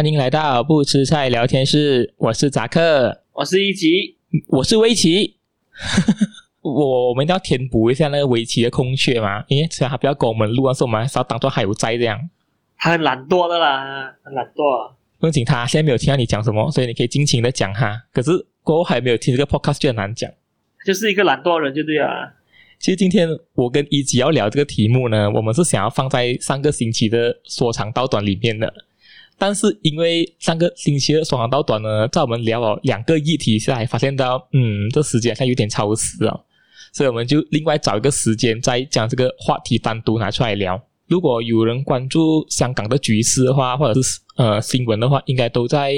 欢迎来到不吃菜聊天室，我是扎克，我是一吉，我是威奇。我我们要填补一下那个威奇的空缺嘛，因为虽然他不要跟我们录，但是我们还是要当做还有在这样。他很懒惰的啦，很懒惰。不用紧，他现在没有听到你讲什么，所以你可以尽情的讲哈。可是过后还没有听这个 podcast 就很难讲。就是一个懒惰人就对了。其实今天我跟一吉要聊这个题目呢，我们是想要放在上个星期的说长道短里面的。但是因为上个星期的说长道短呢，在我们聊了两个议题下来，发现到嗯，这时间好像有点超时啊，所以我们就另外找一个时间再将这个话题单独拿出来聊。如果有人关注香港的局势的话，或者是呃新闻的话，应该都在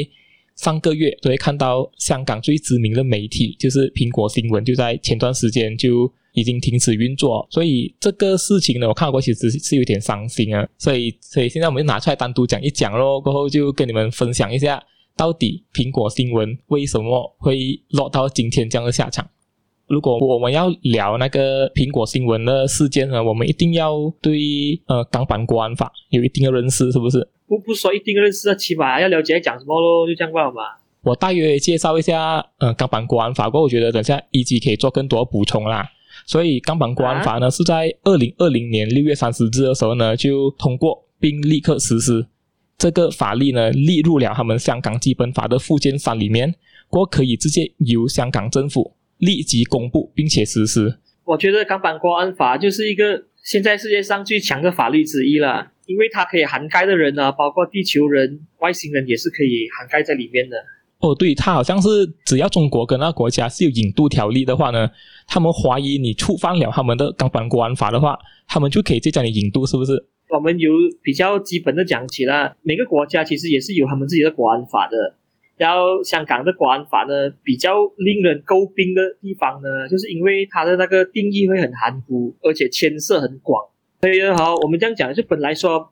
上个月都会看到香港最知名的媒体就是苹果新闻，就在前段时间就。已经停止运作，所以这个事情呢，我看过其实是有点伤心啊。所以，所以现在我们就拿出来单独讲一讲咯，过后就跟你们分享一下，到底苹果新闻为什么会落到今天这样的下场。如果我们要聊那个苹果新闻的事件呢，我们一定要对呃港版国安法有一定的认识，是不是？不不说一定认识，起码要了解讲什么咯，就这样吧嘛。我大约介绍一下呃港版国安法，过后我觉得等下一级可以做更多补充啦。所以，港版国安法呢是在二零二零年六月三十日的时候呢就通过并立刻实施。这个法律呢列入了他们香港基本法的附件三里面，过可以直接由香港政府立即公布并且实施。我觉得港版国安法就是一个现在世界上最强的法律之一了，因为它可以涵盖的人呢，包括地球人、外星人也是可以涵盖在里面的。哦，对，他好像是只要中国跟那国家是有引渡条例的话呢，他们怀疑你触犯了他们的港版国安法的话，他们就可以直接将你引渡，是不是？我们有比较基本的讲起了，每个国家其实也是有他们自己的国安法的。然后香港的国安法呢，比较令人诟病的地方呢，就是因为它的那个定义会很含糊，而且牵涉很广。所以好，我们这样讲，就本来说。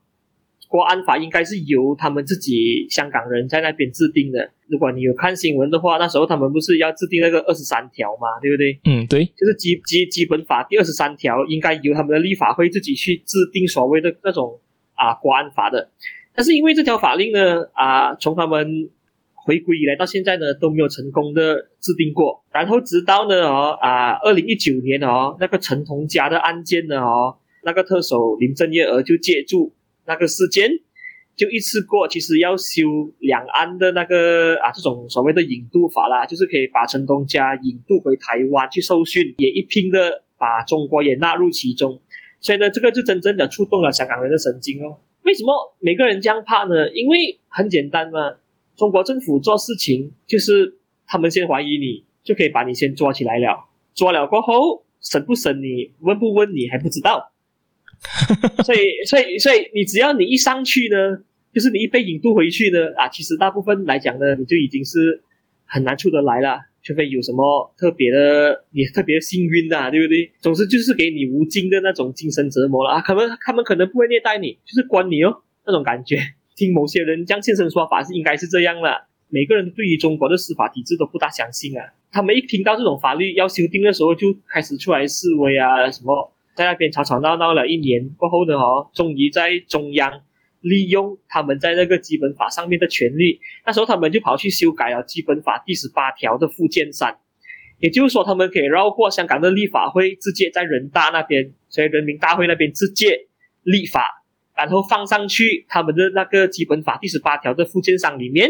国安法应该是由他们自己香港人在那边制定的。如果你有看新闻的话，那时候他们不是要制定那个二十三条嘛，对不对？嗯，对，就是基基基本法第二十三条，应该由他们的立法会自己去制定所谓的那种啊国安法的。但是因为这条法令呢，啊，从他们回归以来到现在呢，都没有成功的制定过。然后直到呢，哦啊，二零一九年哦，那个陈同佳的案件呢，哦，那个特首林郑月娥就借助。那个事件就一次过，其实要修两岸的那个啊，这种所谓的引渡法啦，就是可以把陈东家引渡回台湾去受训，也一拼的把中国也纳入其中。所以呢，这个就真正的触动了香港人的神经哦。为什么每个人这样怕呢？因为很简单嘛，中国政府做事情就是他们先怀疑你，就可以把你先抓起来了，抓了过后审不审你，问不问你还不知道。所以，所以，所以，你只要你一上去呢，就是你一被引渡回去呢，啊，其实大部分来讲呢，你就已经是很难出得来了，除非有什么特别的，你特别幸运的，对不对？总之就是给你无尽的那种精神折磨了啊，可能他们可能不会虐待你，就是关你哦，那种感觉。听某些人将现身说法是应该是这样了，每个人对于中国的司法体制都不大相信啊，他们一听到这种法律要修订的时候，就开始出来示威啊，什么。在那边吵吵闹闹了一年过后呢，哦，终于在中央利用他们在那个基本法上面的权利，那时候他们就跑去修改了基本法第十八条的附件三，也就是说他们可以绕过香港的立法会，直接在人大那边，所以人民大会那边直接立法，然后放上去他们的那个基本法第十八条的附件三里面，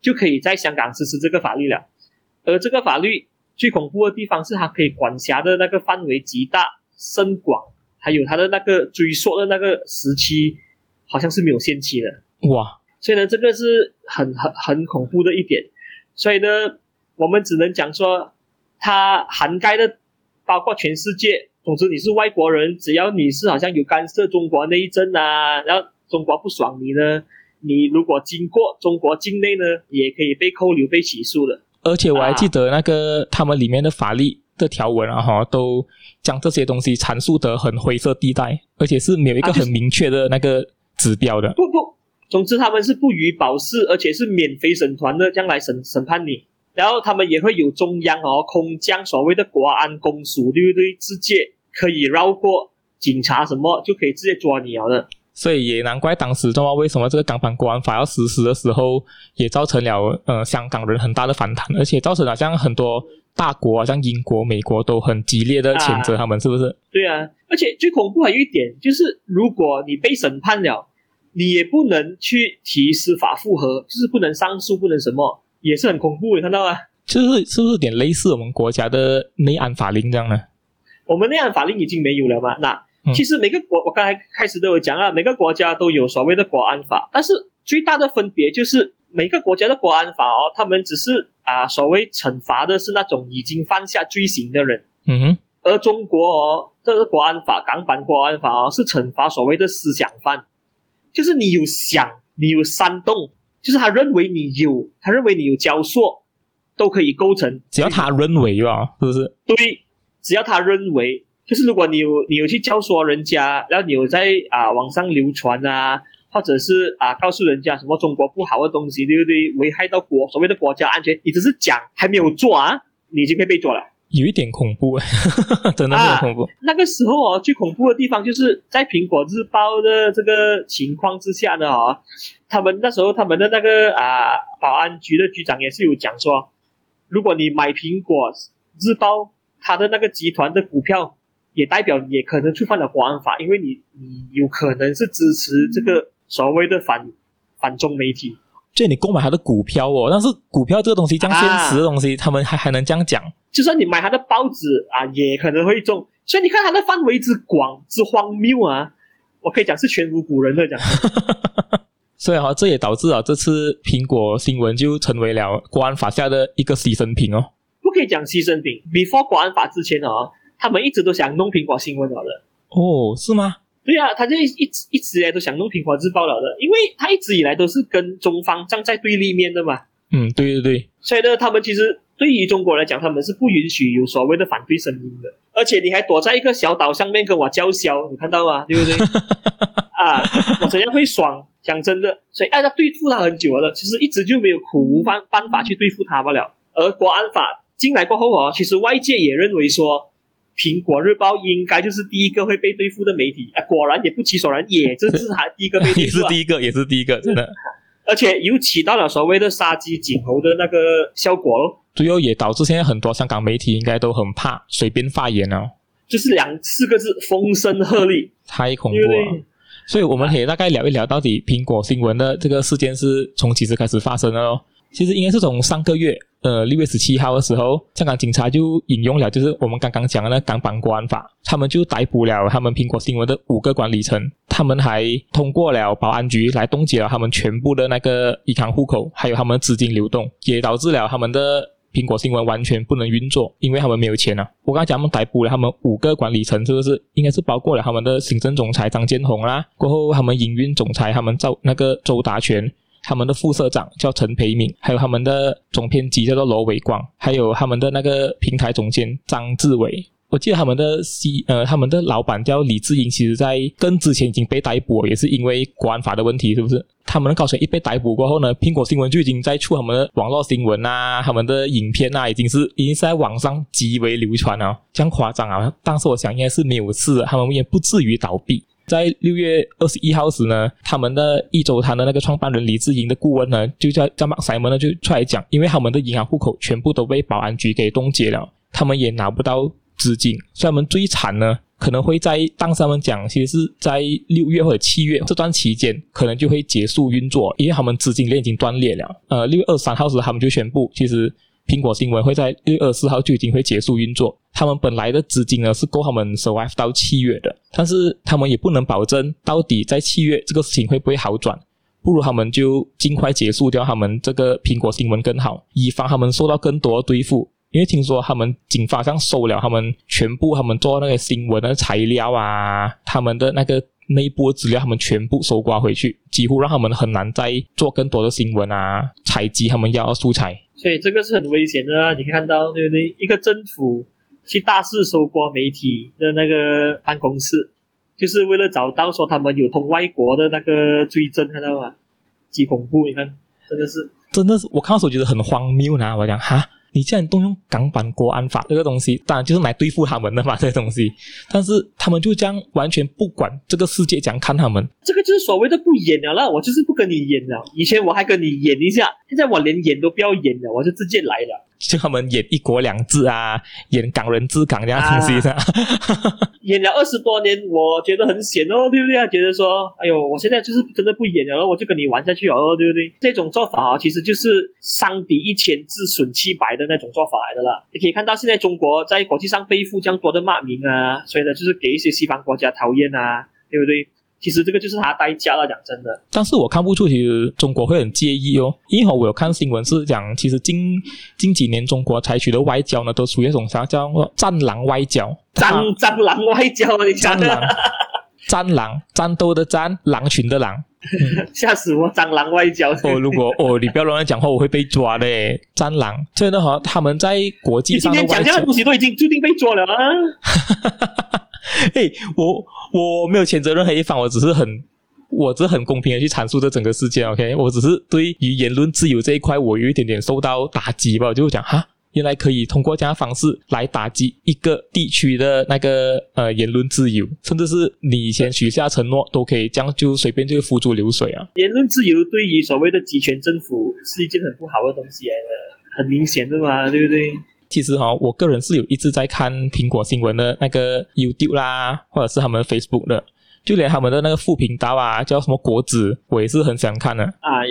就可以在香港实施这个法律了。而这个法律最恐怖的地方是它可以管辖的那个范围极大。深广，还有它的那个追溯的那个时期，好像是没有限期的哇！所以呢，这个是很很很恐怖的一点。所以呢，我们只能讲说，它涵盖的包括全世界。总之，你是外国人，只要你是好像有干涉中国内政啊，然后中国不爽你呢，你如果经过中国境内呢，也可以被扣留、被起诉的。而且我还记得那个、啊、他们里面的法律。的条文啊哈，都将这些东西阐述得很灰色地带，而且是没有一个很明确的那个指标的。啊、不不，总之他们是不予保释，而且是免费审团的，将来审审判你。然后他们也会有中央哦空降所谓的国安公署，对不对？直接可以绕过警察什么，就可以直接抓你了的。所以也难怪当时的话为什么这个港版国安法要实施的时候，也造成了呃香港人很大的反弹，而且造成了像很多大国啊，像英国、美国都很激烈的谴责他们，是不是？啊对啊，而且最恐怖还有一点就是，如果你被审判了，你也不能去提司法复核，就是不能上诉，不能什么，也是很恐怖，你看到吗？就是是不是有点类似我们国家的内安法令这样呢？我们内安法令已经没有了嘛？那其实每个国，我刚才开始都有讲啊，每个国家都有所谓的国安法，但是最大的分别就是每个国家的国安法哦，他们只是啊所谓惩罚的是那种已经犯下罪行的人，嗯哼，而中国哦，这个国安法港版国安法哦是惩罚所谓的思想犯，就是你有想，你有煽动，就是他认为你有，他认为你有教唆。都可以构成，只要他认为吧，是不是？对，只要他认为，就是如果你有你有去教唆人家，然后你有在啊网上流传啊，或者是啊告诉人家什么中国不好的东西，对不对？危害到国所谓的国家安全，你只是讲还没有做啊，你已经可以被抓了，有一点恐怖，真的很恐怖。啊，那个时候哦，最恐怖的地方就是在苹果日报的这个情况之下呢，哦，他们那时候他们的那个啊保安局的局长也是有讲说。如果你买苹果日报，他的那个集团的股票，也代表也可能触犯了国安法，因为你你有可能是支持这个所谓的反反中媒体。就你购买他的股票哦，但是股票这个东西，这样现实的东西，啊、他们还还能这样讲？就算你买他的报纸啊，也可能会中。所以你看它的范围之广之荒谬啊，我可以讲是全无古人的讲。所以哈，这也导致了这次苹果新闻就成为了国安法下的一个牺牲品哦。不可以讲牺牲品，before 国安法之前哦，他们一直都想弄苹果新闻了的。哦，是吗？对啊，他就一直一直以来都想弄苹果日报了的，因为他一直以来都是跟中方站在对立面的嘛。嗯，对对对。所以呢，他们其实对于中国来讲，他们是不允许有所谓的反对声音的。而且你还躲在一个小岛上面跟我叫嚣，你看到吗？对不对？啊，我怎样会爽？讲真的，所以大家对付他很久了，其实一直就没有苦无办办法去对付他罢了。而国安法进来过后哦，其实外界也认为说，苹果日报应该就是第一个会被对付的媒体啊。果然也不其所然，也 这是他第一个被对付，啊，也是第一个，也是第一个，真的。而且又起到了所谓的杀鸡儆猴的那个效果咯。最后也导致现在很多香港媒体应该都很怕随便发言哦。就是两四个字：风声鹤唳，太恐怖了。所以我们可以大概聊一聊，到底苹果新闻的这个事件是从几时开始发生的哦？其实应该是从上个月，呃，六月十七号的时候，香港警察就引用了，就是我们刚刚讲的那港版国安法，他们就逮捕了他们苹果新闻的五个管理层，他们还通过了保安局来冻结了他们全部的那个银行户口，还有他们资金流动，也导致了他们的。苹果新闻完全不能运作，因为他们没有钱啊。我刚才讲，他们逮捕了他们五个管理层，是不是？应该是包括了他们的行政总裁张建宏啦，过后他们营运总裁他们周那个周达全，他们的副社长叫陈培敏，还有他们的总编辑叫做罗伟光，还有他们的那个平台总监张志伟。我记得他们的 C 呃，他们的老板叫李志英，其实在更之前已经被逮捕，也是因为国安法的问题，是不是？他们的高层一被逮捕过后呢，苹果新闻就已经在出他们的网络新闻啊，他们的影片啊，已经是已经是在网上极为流传了，这样夸张啊！当时我想应该是没有事，他们也不至于倒闭。在六月二十一号时呢，他们的一周刊的那个创办人李志英的顾问呢，就叫叫 Mark Simon 呢，就出来讲，因为他们的银行户口全部都被保安局给冻结了，他们也拿不到。资金，所以他们最惨呢，可能会在当时他们讲，其实是在六月或者七月这段期间，可能就会结束运作，因为他们资金链已经断裂了。呃，六月二十三号时，他们就宣布，其实苹果新闻会在六月二十四号就已经会结束运作。他们本来的资金呢是够他们 survive 到七月的，但是他们也不能保证到底在七月这个事情会不会好转，不如他们就尽快结束掉他们这个苹果新闻更好，以防他们受到更多的对付。因为听说他们警方上收了他们全部他们做那个新闻的材料啊，他们的那个内部资料，他们全部收刮回去，几乎让他们很难再做更多的新闻啊，采集他们要的素材。所以这个是很危险的啊！你看到对不对？一个政府去大肆搜刮媒体的那个办公室，就是为了找到说他们有通外国的那个罪证，看到吗？极恐怖！你看，真的是，真的是，我看到时候觉得很荒谬呢。我讲哈。你竟然动用港版国安法这个东西，当然就是来对付他们的嘛，这个东西。但是他们就这样完全不管这个世界怎样看他们。这个就是所谓的不演了那，我就是不跟你演了。以前我还跟你演一下，现在我连演都不要演了，我就直接来了。就他们演一国两制啊，演港人治港这样东西的。啊、演了二十多年，我觉得很险哦，对不对啊？觉得说，哎呦，我现在就是真的不演了，我就跟你玩下去哦，对不对？这种做法啊，其实就是伤敌一千自损七百的那种做法来的啦。你可以看到，现在中国在国际上背负这样多的骂名啊，所以呢，就是给一些西方国家讨厌啊，对不对？其实这个就是他代价了，讲真的。但是我看不出，其实中国会很介意哦。因为我有看新闻是讲，其实近近几年中国采取的外交呢，都属于一种啥叫“战狼外交”。战战狼外交，你讲的。战狼，战狼，战斗的战，狼群的狼。吓死我！蟑螂外交。哦，如果哦，你不要乱讲话，我会被抓的。蟑螂，真的哈，他们在国际上今天讲这样的东西都已经注定被抓了啊！嘿，我我没有谴责任何一方，我只是很，我只是很公平的去阐述这整个事件，OK？我只是对于言论自由这一块，我有一点点受到打击吧，我就讲哈，原来可以通过这样的方式来打击一个地区的那个呃言论自由，甚至是你以前许下承诺都可以这样就随便就付诸流水啊！言论自由对于所谓的集权政府是一件很不好的东西来的，很明显的嘛，对不对？其实哈，我个人是有一直在看苹果新闻的那个 YouTube 啦，或者是他们 Facebook 的，就连他们的那个副频道啊，叫什么果子，我也是很想看的。哎，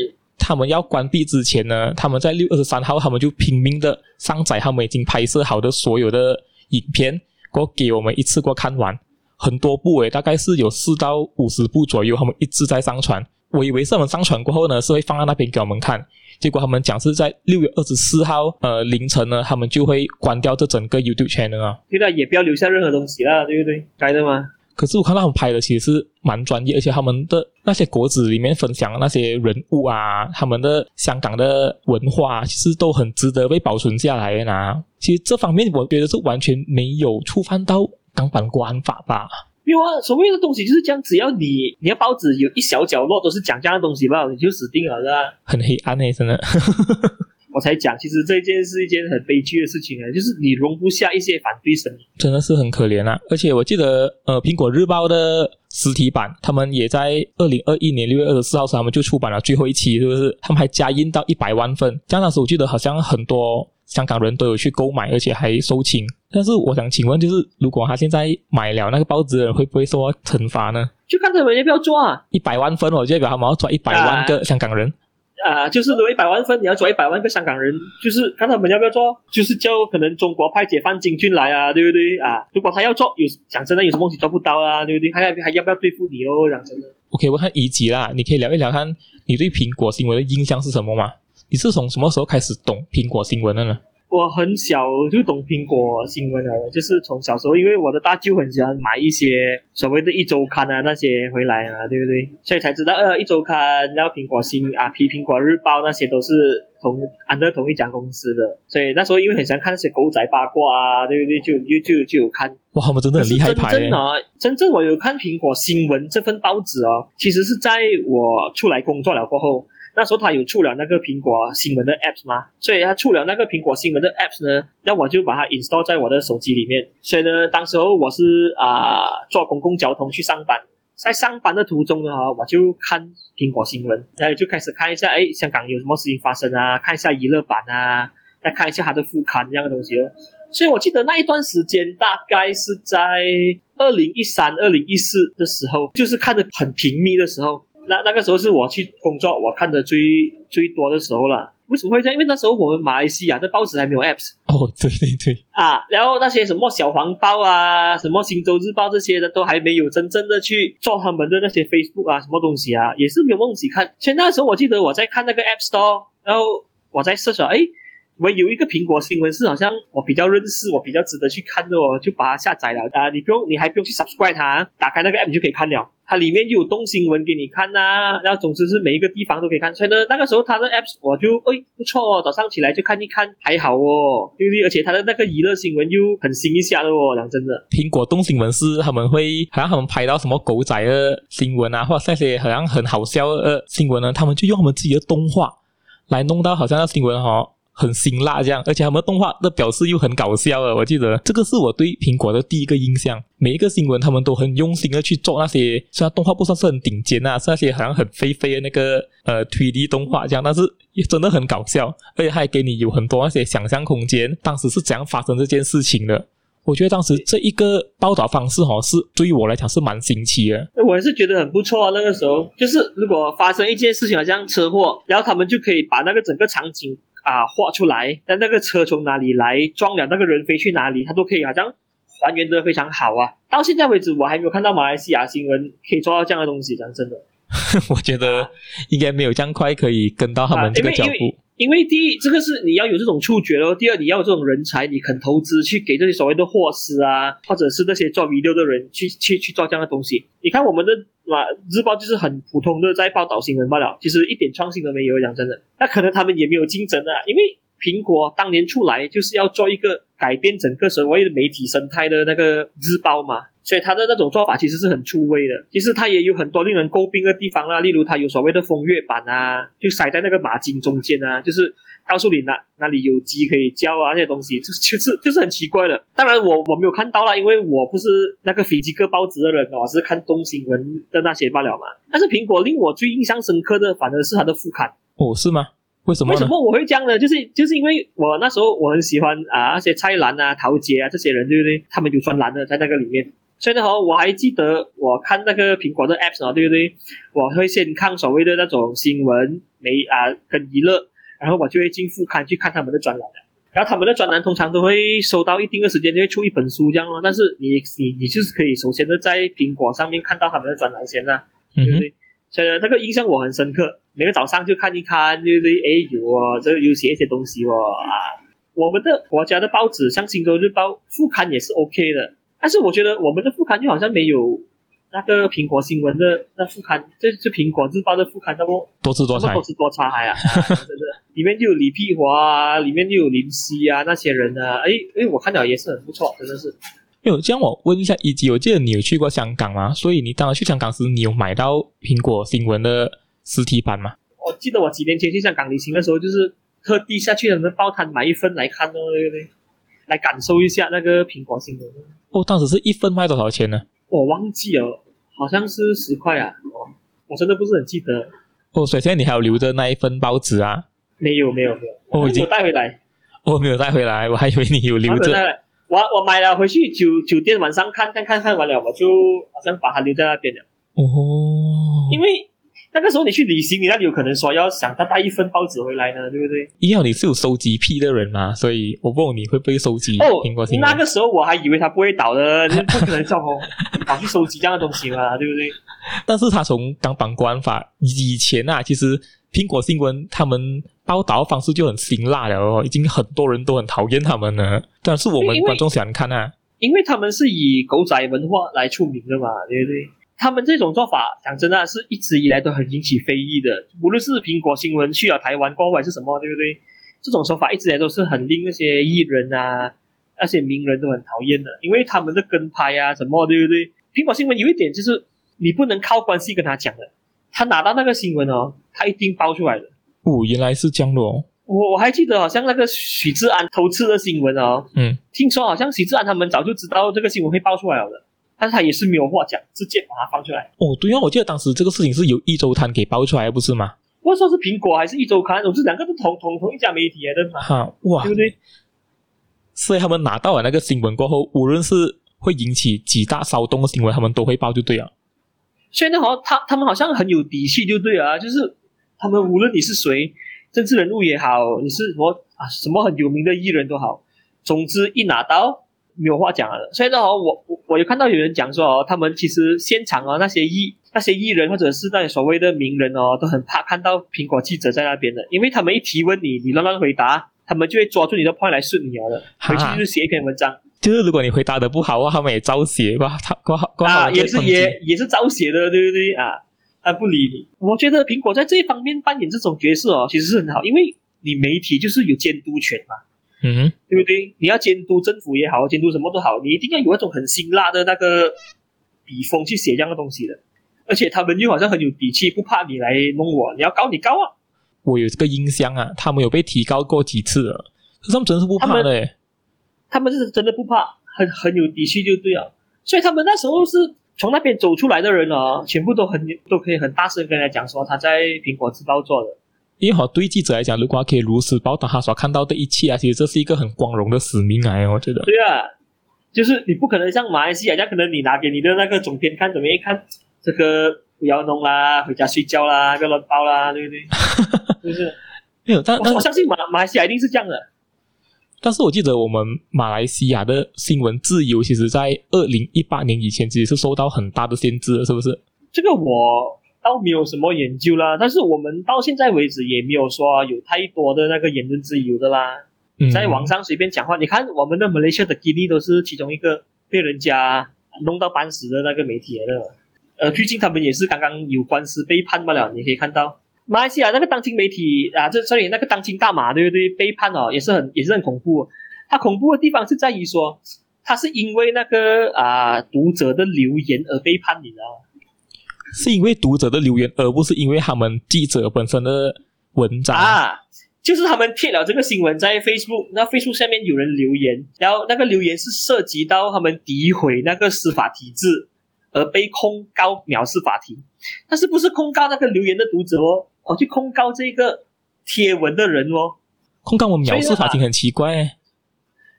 他们要关闭之前呢，他们在六二十三号，他们就拼命的上载他们已经拍摄好的所有的影片，过给我们一次过看完，很多部诶，大概是有四到五十部左右，他们一直在上传。我以为是他们上传过后呢，是会放在那边给我们看。结果他们讲是在六月二十四号呃凌晨呢，他们就会关掉这整个 YouTube channel 啊。对的，也不要留下任何东西啦，对不对？该的吗？可是我看到他们拍的其实是蛮专业，而且他们的那些果子里面分享的那些人物啊，他们的香港的文化，其实都很值得被保存下来的呢。其实这方面我觉得是完全没有触犯到港版国安法吧。没有啊，所谓的东西就是这样，只要你你的报纸有一小角落都是讲这样的东西吧，你就死定了，是吧？很黑暗诶，真的。我才讲，其实这件是一件很悲剧的事情啊，就是你容不下一些反对声音，真的是很可怜啊。而且我记得，呃，苹果日报的实体版，他们也在二零二一年六月二十四号时，他们就出版了最后一期，是不是？他们还加印到一百万份，当时我记得好像很多。香港人都有去购买，而且还收清。但是我想请问，就是如果他现在买了那个报纸的人，会不会受到惩罚呢？就看他们要不要抓。一百万份，我就代表他们要抓一百万个香港人。啊，啊就是如一百万分，你要抓一百万个香港人，就是看他们要不要做。就是叫可能中国派解放军进来啊，对不对啊？如果他要做，有讲真的，有什么东西抓不到啊，对不对？还要还要不要对付你哦？讲真的。OK，我看一集啦，你可以聊一聊，看你对苹果新闻的印象是什么吗？你是从什么时候开始懂苹果新闻的呢？我很小就懂苹果新闻了，就是从小时候，因为我的大舅很喜欢买一些所谓的一周刊啊那些回来啊，对不对？所以才知道呃一周刊，然后苹果新啊、批苹果日报那些都是同安德同一家公司的。所以那时候因为很喜欢看那些狗仔八卦啊，对不对？就就就就有看。哇，他们真的很厉害拍。真正啊，真正我有看苹果新闻这份报纸哦，其实是在我出来工作了过后。那时候他有出了那个苹果新闻的 apps 吗，所以他出了那个苹果新闻的 apps 呢，那我就把它 install 在我的手机里面。所以呢，当时候我是啊、坐公共交通去上班，在上班的途中呢，我就看苹果新闻，然后就开始看一下，哎，香港有什么事情发生啊？看一下娱乐版啊，再看一下它的副刊这样的东西哦。所以我记得那一段时间大概是在二零一三、二零一四的时候，就是看的很频密的时候。那那个时候是我去工作，我看的最最多的时候了。为什么会这样？因为那时候我们马来西亚的报纸还没有 apps。哦，对对对。啊，然后那些什么小黄报啊，什么星洲日报这些的，都还没有真正的去做他们的那些 Facebook 啊，什么东西啊，也是没有东西看。所以那时候我记得我在看那个 App Store，然后我在 search，哎。我有一个苹果新闻是好像我比较认识，我比较值得去看的哦，就把它下载了啊！你不用，你还不用去 subscribe 它，打开那个 app 你就可以看了。它里面就有动新闻给你看呐、啊，然后总之是每一个地方都可以看。所以呢，那个时候它的 apps 我就诶不错哦，早上起来就看一看，还好哦，对不对？而且它的那个娱乐新闻又很新一下的哦，讲真的。苹果动新闻是他们会好像他们拍到什么狗仔的新闻啊，或者那些好像很好笑的新闻呢，他们就用他们自己的动画来弄到好像那新闻哈、哦。很辛辣这样，而且他们动画的表示又很搞笑啊！我记得这个是我对苹果的第一个印象。每一个新闻他们都很用心的去做那些，虽然动画不算是很顶尖啊，是那些好像很飞飞的那个呃 3D 动画这样，但是也真的很搞笑，而且还给你有很多那些想象空间。当时是怎样发生这件事情的？我觉得当时这一个报道方式哈，是对于我来讲是蛮新奇的。我也是觉得很不错啊。那个时候就是如果发生一件事情，好像车祸，然后他们就可以把那个整个场景。啊，画出来，但那个车从哪里来，撞了那个人飞去哪里，他都可以好像还原的非常好啊。到现在为止，我还没有看到马来西亚新闻可以做到这样的东西，讲真的。我觉得应该没有这样快可以跟到他们这个脚步。啊因为第一，这个是你要有这种触觉咯；第二，你要有这种人才，你肯投资去给这些所谓的货司啊，或者是那些做 video 的人去去去做这样的东西。你看我们的啊日报就是很普通的在报道新闻罢了，其实一点创新都没有。讲真的，那可能他们也没有竞争啊，因为苹果当年出来就是要做一个改变整个所谓的媒体生态的那个日报嘛。所以他的那种做法其实是很出位的，其实他也有很多令人诟病的地方啦，例如他有所谓的风月版啊，就塞在那个马经中间啊，就是告诉你哪哪里有鸡可以叫啊，那些东西，就就是就是很奇怪的。当然我我没有看到啦，因为我不是那个飞机割报纸的人，我是看东新闻的那些罢了嘛。但是苹果令我最印象深刻的，反而是它的副刊。哦，是吗？为什么？为什么我会这样呢？就是就是因为我那时候我很喜欢啊那些蔡澜啊、陶杰啊这些人，对不对？他们有专栏的在那个里面。所以呢，我还记得我看那个苹果的 apps 啊，对不对？我会先看所谓的那种新闻、媒啊跟娱乐，然后我就会进副刊去看他们的专栏的。然后他们的专栏通常都会收到一定的时间就会出一本书这样咯。但是你你你就是可以首先的在苹果上面看到他们的专栏先啊，对不对？嗯、所以呢，这个印象我很深刻。每个早上就看一看，就是？哎，有啊，这个有写一些东西哦啊。我们的国家的报纸像《新洲日报》副刊也是 OK 的。但是我觉得我们的副刊就好像没有那个苹果新闻的那副刊，这是苹果日报的副刊那么多姿多彩，多姿多彩啊！真的，里面就有李碧华啊，里面就有林夕啊那些人啊，哎哎，我看到也是很不错，真的是。有这样我问一下，以及我记得你有去过香港吗？所以你当时去香港时，你有买到苹果新闻的实体版吗？我记得我几年前去香港旅行的时候，就是特地下去他们报摊买一份来看哦，对不对？来感受一下那个苹果新闻。哦，当时是一份卖多少钱呢？我忘记了，好像是十块啊。哦，我真的不是很记得。哦，所以现在你还有留着那一份报纸啊？没有，没有，没有。哦，已经带回来。哦，没有带回来，我还以为你有留着。我我买了回去酒酒店晚上看看看看完了，我就好像把它留在那边了。哦。因为。那个时候你去旅行，你那里有可能说要想他带一份报纸回来呢，对不对？因为你是有收集癖的人嘛，所以我问你会不会收集苹果新闻？哦，那个时候我还以为他不会倒的，就不可能叫我 跑去收集这样的东西嘛，对不对？但是他从港版国安法以前啊，其实苹果新闻他们报道方式就很辛辣了哦，已经很多人都很讨厌他们了。但是我们观众喜欢看啊，因为他们是以狗仔文化来出名的嘛，对不对？他们这种做法，讲真的，是一直以来都很引起非议的。无论是苹果新闻去了台湾过后还是什么，对不对？这种手法一直以来都是很令那些艺人啊、那些名人都很讨厌的，因为他们的跟拍啊什么，对不对？苹果新闻有一点就是，你不能靠关系跟他讲的，他拿到那个新闻哦，他一定爆出来的。哦，原来是这样的哦。我我还记得好像那个许志安偷吃的新闻哦，嗯，听说好像许志安他们早就知道这个新闻会爆出来了的。但是他也是没有话讲，直接把它放出来。哦，对啊，我记得当时这个事情是由一周刊给爆出来，不是吗？我说是苹果还是一周刊？我是两个是同同同一家媒体来的嘛。哈，哇，对不对？所以他们拿到了那个新闻过后，无论是会引起几大骚动的新闻，他们都会报，就对了。现在好像他他们好像很有底气，就对啊，就是他们无论你是谁，政治人物也好，你是什么啊，什么很有名的艺人都好，总之一拿刀。没有话讲了，所以呢，我我我有看到有人讲说哦，他们其实现场哦，那些艺那些艺人或者是那些所谓的名人哦，都很怕看到苹果记者在那边的，因为他们一提问你，你乱乱回答，他们就会抓住你的 point 来顺你了，回去就是写一篇文章。就是如果你回答的不好的话，他们也照写吧，他挂挂啊，也是也也是照写的，对不对啊？他不理你。我觉得苹果在这一方面扮演这种角色哦，其实是很好，因为你媒体就是有监督权嘛。嗯哼，对不对？你要监督政府也好，监督什么都好，你一定要有一种很辛辣的那个笔锋去写这样的东西的。而且他们又好像很有底气，不怕你来弄我，你要告你告啊。我有这个印象啊，他们有被提高过几次了，他们真是不怕的诶，他们是真的不怕，很很有底气就对了。所以他们那时候是从那边走出来的人哦，全部都很都可以很大声跟人家讲说他在苹果日报做的。因为好对记者来讲，如果他可以如实报道他所看到的一切啊，其实这是一个很光荣的使命啊，我觉得。对啊，就是你不可能像马来西亚，可能你拿给你的那个总编看，怎么一看这个不要弄啦，回家睡觉啦，不要乱报啦，对不对？是不是？没有，但我，我相信马马来西亚一定是这样的。但是我记得我们马来西亚的新闻自由，其实在二零一八年以前，其实是受到很大的限制的，是不是？这个我倒没有什么研究啦。但是我们到现在为止也没有说有太多的那个言论自由的啦。嗯、在网上随便讲话，你看我们的马来西亚的 Gini 都是其中一个被人家弄到半死的那个媒体来的。呃，最近他们也是刚刚有官司被判罢了，你可以看到。马来西亚那个当今媒体啊，这这里那个当今大马，对不对？背叛哦，也是很也是很恐怖。它恐怖的地方是在于说，它是因为那个啊读者的留言而背叛，你知道吗？是因为读者的留言，而不是因为他们记者本身的文章啊。就是他们贴了这个新闻在 Facebook，那 Facebook 下面有人留言，然后那个留言是涉及到他们诋毁那个司法体制，而被控告藐视法庭。但是不是控告那个留言的读者哦？我去控告这个贴文的人哦，控告我藐视法庭很奇怪诶。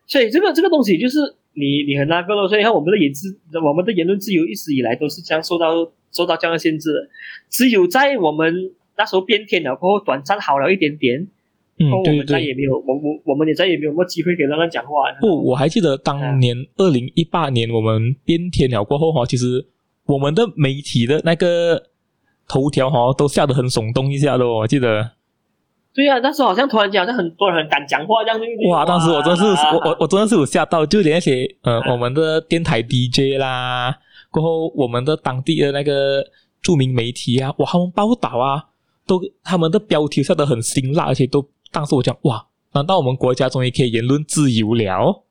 所以这个这个东西就是你你很那个咯。所以你看我们的言自我们的言论自由一直以来都是这样受到受到这样的限制的。只有在我们那时候变天了过后，短暂好了一点点，嗯，对对，我们再也没有我我我们也再也没有什么机会给他们讲话。不，我还记得当年二零一八年我们变天了过后哈，其实我们的媒体的那个。头条哈都吓得很耸动一下的，我记得。对呀、啊，那时候好像突然间好像很多人很敢讲话这样子。哇！当时我真是我我我真的是有吓到，就连那些呃我们的电台 DJ 啦，过后我们的当地的那个著名媒体啊，哇，他们报道啊，都他们的标题下得很辛辣，而且都当时我讲哇，难道我们国家终于可以言论自由了？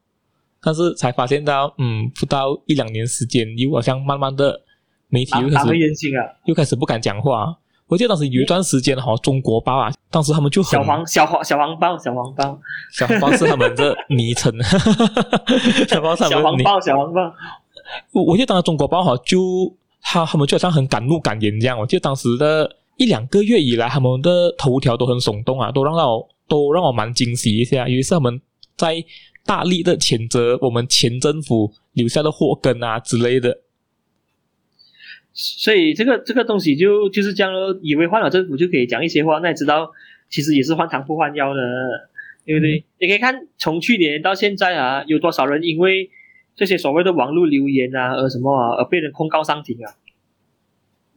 但是才发现到，嗯，不到一两年时间，又好像慢慢的。媒体又开始，啊、又开始不敢讲话。我记得当时有一段时间哈，中国报啊，当时他们就很小黄小黄小黄包小黄包小黄报是他们的 昵称，小黄小黄报小黄包。我我记得当时中国报哈，就他他们就好像很敢怒敢言这样。我记得当时的一两个月以来，他们的头条都很耸动啊，都让我都让我蛮惊喜一下。尤其是他们在大力的谴责我们前政府留下的祸根啊之类的。所以这个这个东西就就是这样咯，以为换了政府就可以讲一些话，那也知道其实也是换汤不换药的，对不对？嗯、你可以看从去年到现在啊，有多少人因为这些所谓的网络留言啊，而什么啊，而被人控告上庭啊，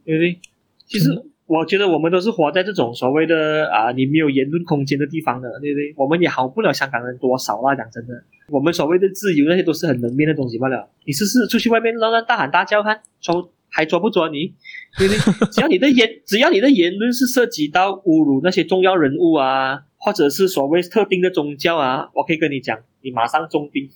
对不对？其实我觉得我们都是活在这种所谓的啊，你没有言论空间的地方的，对不对？我们也好不了香港人多少啊，讲真的，我们所谓的自由那些都是很门面的东西罢了。你试试出去外面乱乱大喊大叫看，说。还抓不抓你？对不对？只要你的言，只要你的言论是涉及到侮辱那些重要人物啊，或者是所谓特定的宗教啊，我可以跟你讲，你马上中兵。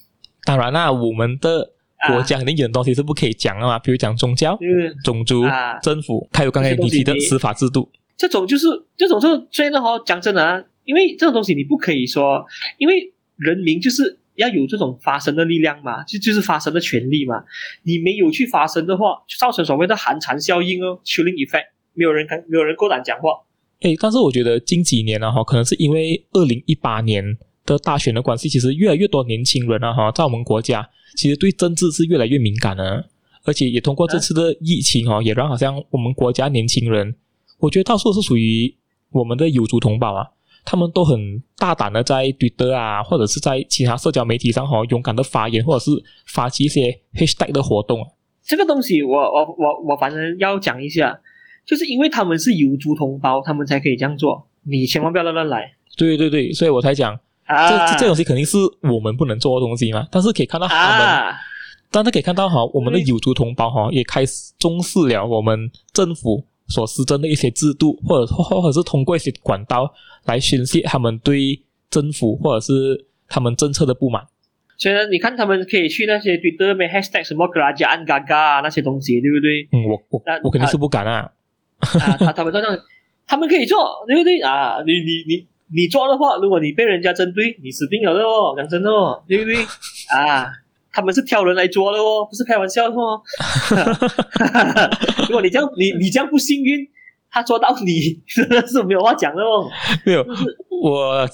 当然啦，我们的国家肯定有东西是不可以讲的嘛，比如讲宗教、是种族、啊、政府，还有刚才你提的司法制度。这种就是这种就虽然哈，讲真的啊，因为这种东西你不可以说，因为人民就是。要有这种发声的力量嘛，就就是发声的权利嘛。你没有去发声的话，就造成所谓的寒蝉效应哦，chilling effect，没有人敢，没有人够胆讲话。诶，但是我觉得近几年呢，哈，可能是因为二零一八年的大选的关系，其实越来越多年轻人啊，哈，在我们国家其实对政治是越来越敏感了，而且也通过这次的疫情哦，也让好像我们国家年轻人，我觉得到处是属于我们的有族同胞啊。他们都很大胆的在 Twitter 啊，或者是在其他社交媒体上哈，勇敢的发言，或者是发起一些 hashtag 的活动。这个东西我，我我我我反正要讲一下，就是因为他们是有族同胞，他们才可以这样做。你千万不要乱乱来。对对对，所以我才讲，啊、这这东西肯定是我们不能做的东西嘛。但是可以看到他们，啊、但是可以看到哈，我们的有族同胞哈，也开始重视了我们政府所施政的一些制度，或者或者是通过一些管道来宣泄他们对政府或者是他们政策的不满。所以呢，你看他们可以去那些 Twitter 里面 hashtag 什么 Kerajaan Gagal 啊那些东西，对不对？嗯，我我我肯定是不敢啊。啊，他他们这样，他们可以做，对不对啊？你你你你做的话，如果你被人家针对，你死定了的哦，讲真的哦，对不对啊？他们是挑人来做的哦，不是开玩笑的哦。如果你这样你你这样不幸运，他做到你真的 是没有话讲的哦。没有，我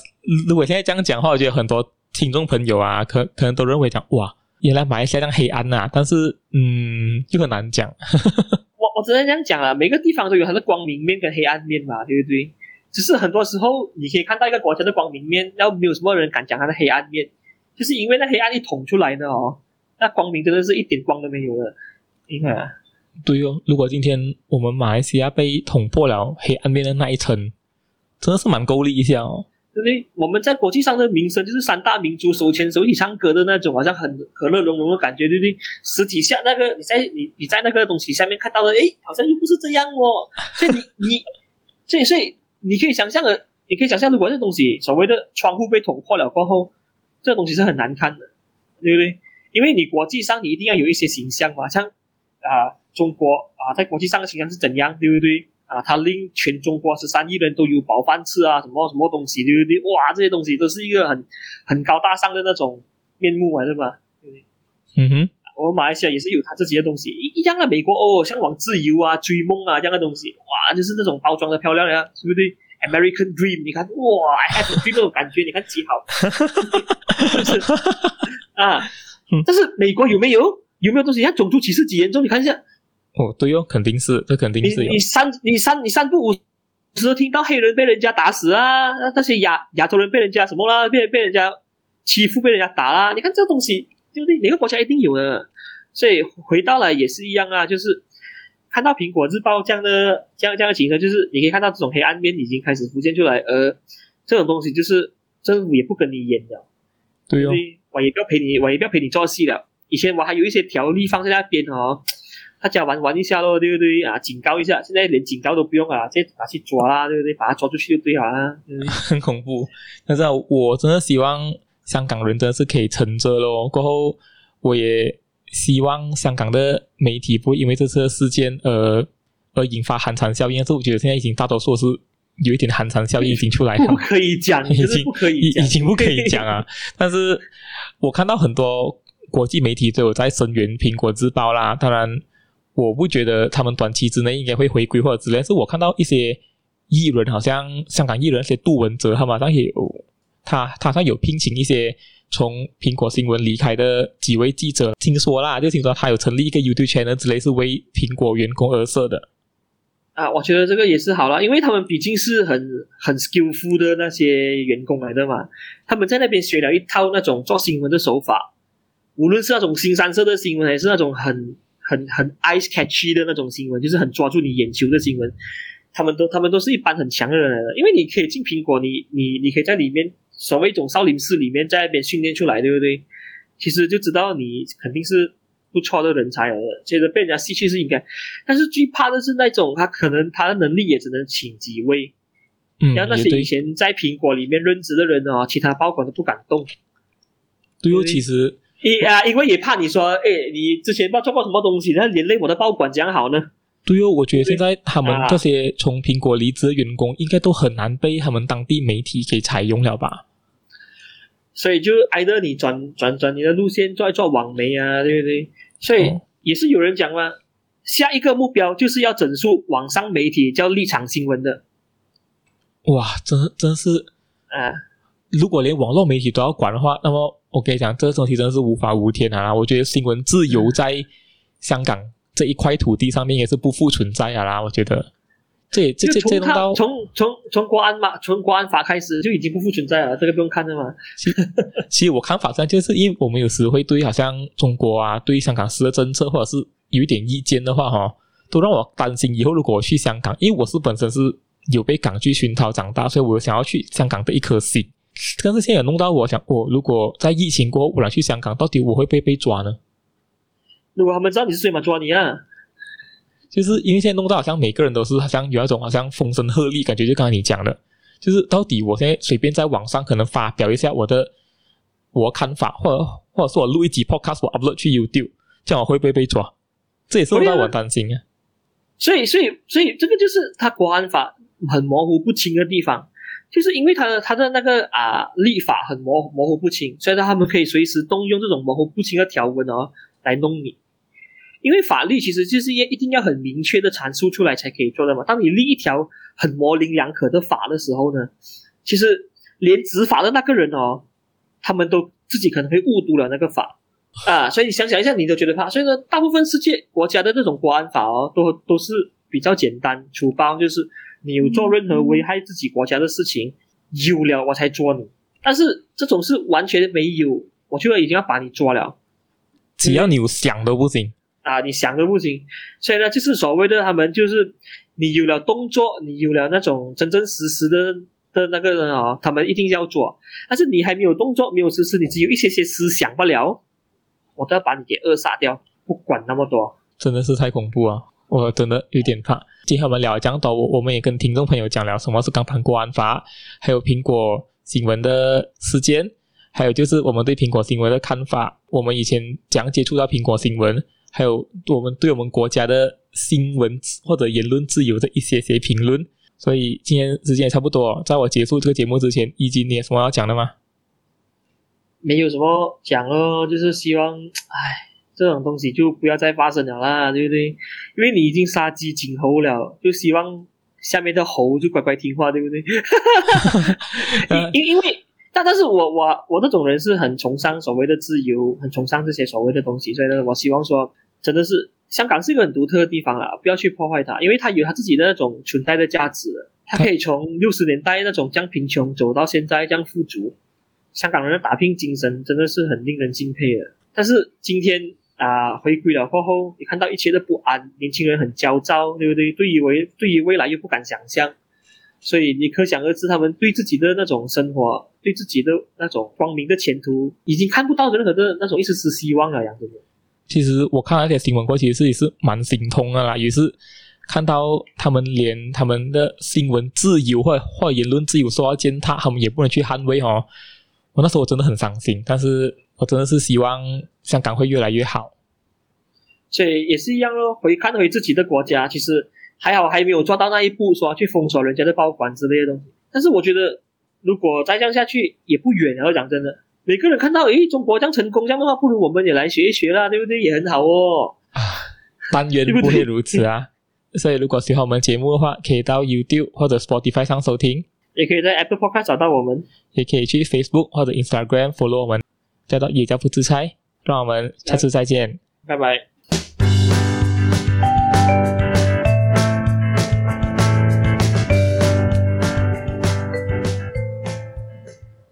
如果现在这样讲的话，我觉得很多听众朋友啊，可可能都认为讲哇，原来马来西亚这样黑暗呐、啊，但是嗯，就很难讲。我我只能这样讲了，每个地方都有它的光明面跟黑暗面嘛，对不对？只是很多时候你可以看到一个国家的光明面，然后没有什么人敢讲它的黑暗面，就是因为那黑暗一捅出来的哦，那光明真的是一点光都没有的。因为啊，对哦，如果今天我们马来西亚被捅破了黑暗面的那一层，真的是蛮够力一下哦。对不对？我们在国际上的名声就是三大民族手牵手一起唱歌的那种，好像很和乐融融的感觉，对不对？实体下那个你在你你在那个东西下面看到的，诶，好像又不是这样哦。所以你你，所以所以你可以想象的，你可以想象，如果这东西所谓的窗户被捅破了过后，这东西是很难看的，对不对？因为你国际上你一定要有一些形象嘛，像啊中国啊在国际上的形象是怎样，对不对？啊，他令全中国十三亿人都有饱饭吃啊，什么什么东西，对不对？哇，这些东西都是一个很很高大上的那种面目啊，对吧？对不对？嗯哼，我们马来西亚也是有他自己的东西，一一样的美国哦，向往自由啊，追梦啊这样的东西，哇，就是那种包装的漂亮呀，对不对？American Dream，你看，哇，I have a dream 那种感觉，你看几好，是不是？啊，但是美国有没有有没有东西？你看种族歧视几严重？你看一下。哦，对哦，肯定是，这肯定是有。你你三你三你三不五时听到黑人被人家打死啊，那些亚亚洲人被人家什么啦，被被人家欺负，被人家打啦。你看这个东西，对不对？哪个国家一定有的。所以回到来也是一样啊，就是看到苹果日报这样的这样这样的情况，就是你可以看到这种黑暗面已经开始浮现出来，而这种东西就是政府也不跟你演了。对哦，我也不要陪你，我也不要陪你做戏了。以前我还有一些条例放在那边哦。大家玩玩一下咯，对不对啊？警告一下，现在连警告都不用啊，直接拿去抓啦，对不对？把他抓出去就对了啊。很恐怖，但是我真的希望香港人真的是可以撑着咯。过后，我也希望香港的媒体不会因为这次的事件而而引发寒蝉效应。但是我觉得现在已经大多数是有一点寒蝉效应已经出来了，不可以讲，已经不可以讲，已经不可以讲啊。但是我看到很多国际媒体都有在声援苹果日报啦，当然。我不觉得他们短期之内应该会回归或者之类，是我看到一些艺人，好像香港艺人，一些杜文泽，他马上也有他，他好像有聘请一些从苹果新闻离开的几位记者，听说啦，就听说他有成立一个 YouTube channel 之类，是为苹果员工而设的。啊，我觉得这个也是好了，因为他们毕竟是很很 skillful 的那些员工来的嘛，他们在那边学了一套那种做新闻的手法，无论是那种新三色的新闻，还是那种很。很很 eyes catchy 的那种新闻，就是很抓住你眼球的新闻，他们都他们都是一般很强的人来的，因为你可以进苹果，你你你可以在里面所谓一种少林寺里面在那边训练出来，对不对？其实就知道你肯定是不错的人才了的，接着被人家吸去是应该，但是最怕的是那种他可能他的能力也只能请几位，嗯，然后那些以前在苹果里面任职的人哦，其他高管都不敢动，对哦，其实。因啊，因为也怕你说，哎，你之前不知道做过什么东西，那连累我的报馆讲好呢？对哦，我觉得现在他们这些从苹果离职的员工，应该都很难被他们当地媒体给采用了吧？所以就挨着你转转转你的路线，做一做网媒啊，对不对？所以也是有人讲嘛，下一个目标就是要整肃网上媒体，叫立场新闻的。哇，真真是啊！如果连网络媒体都要管的话，那么。我跟你讲，这个东西真的是无法无天啊！我觉得新闻自由在香港这一块土地上面也是不复存在啊啦！我觉得这这这这弄到从从从国安嘛，从国安法开始就已经不复存在了，这个不用看的嘛。其实，其实我看法上就是因为我们有时会对好像中国啊，对香港施的政策或者是有一点意见的话，哈，都让我担心以后如果我去香港，因为我是本身是有被港剧熏陶长大，所以我想要去香港的一颗心。但是现在有弄到我想，我如果在疫情过后我来去香港，到底我会不会被抓呢？如果他们知道你是谁嘛，抓你啊！就是因为现在弄到好像每个人都是好像有那种好像风声鹤唳感觉，就刚才你讲的，就是到底我现在随便在网上可能发表一下我的我看法，或者或者是我录一集 podcast 我 upload 去 YouTube，这样我会不会被抓？这也是让我担心啊！所以所以所以这个就是他国安法。很模糊不清的地方，就是因为他的他的那个啊立法很模模糊不清，所以他们可以随时动用这种模糊不清的条文哦来弄你。因为法律其实就是要一定要很明确的阐述出来才可以做的嘛。当你立一条很模棱两可的法的时候呢，其实连执法的那个人哦，他们都自己可能会误读了那个法 啊。所以你想想一下，你都觉得怕。所以呢，大部分世界国家的这种国安法哦，都都是比较简单粗暴，就是你有做任何危害自己国家的事情，有了我才抓你。但是这种是完全没有，我觉得已经要把你抓了，只要你有想都不行。啊，你想都不行，所以呢，就是所谓的他们就是你有了动作，你有了那种真真实实的的那个人啊，他们一定要做。但是你还没有动作，没有实施，你只有一些些思想不了，我都要把你给扼杀掉，不管那么多。真的是太恐怖啊！我真的有点怕。今天我们聊了这样多，我我们也跟听众朋友讲了什么是港版国安法，还有苹果新闻的事件，还有就是我们对苹果新闻的看法。我们以前讲接触到苹果新闻。还有我们对我们国家的新闻或者言论自由的一些些评论，所以今天时间也差不多，在我结束这个节目之前，一金你有什么要讲的吗？没有什么讲哦，就是希望，唉，这种东西就不要再发生了啦，对不对？因为你已经杀鸡儆猴了，就希望下面的猴就乖乖听话，对不对？因因为。但但是我我我这种人是很崇尚所谓的自由，很崇尚这些所谓的东西，所以呢，我希望说，真的是香港是一个很独特的地方啦，不要去破坏它，因为它有它自己的那种存在的价值，它可以从 六十年代那种这样贫穷走到现在这样富足，香港人的打拼精神真的是很令人敬佩的。但是今天啊，回归了过后，你看到一切的不安，年轻人很焦躁，对不对？对于未对于未来又不敢想象。所以你可想而知，他们对自己的那种生活，对自己的那种光明的前途，已经看不到任何的那种一丝丝希望了。杨哥哥，其实我看那些新闻过，其实也是蛮心痛的啦。也是看到他们连他们的新闻自由或或言论自由受到践踏，他们也不能去捍卫哦。我那时候我真的很伤心，但是我真的是希望香港会越来越好。所以也是一样哦，回看回自己的国家，其实。还好还没有抓到那一步，说去封锁人家的报馆之类的东西。但是我觉得，如果再这样下去，也不远。然后讲真的，每个人看到，诶，中国这样成功，这样的话，不如我们也来学一学啦，对不对？也很好哦。啊，但愿不会如此啊。所以，如果喜欢我们节目的话，可以到 YouTube 或者 Spotify 上收听，也可以在 Apple Podcast 找到我们，也可以去 Facebook 或者 Instagram follow 我们，叫到野家不自猜。让我们下次再见，拜拜。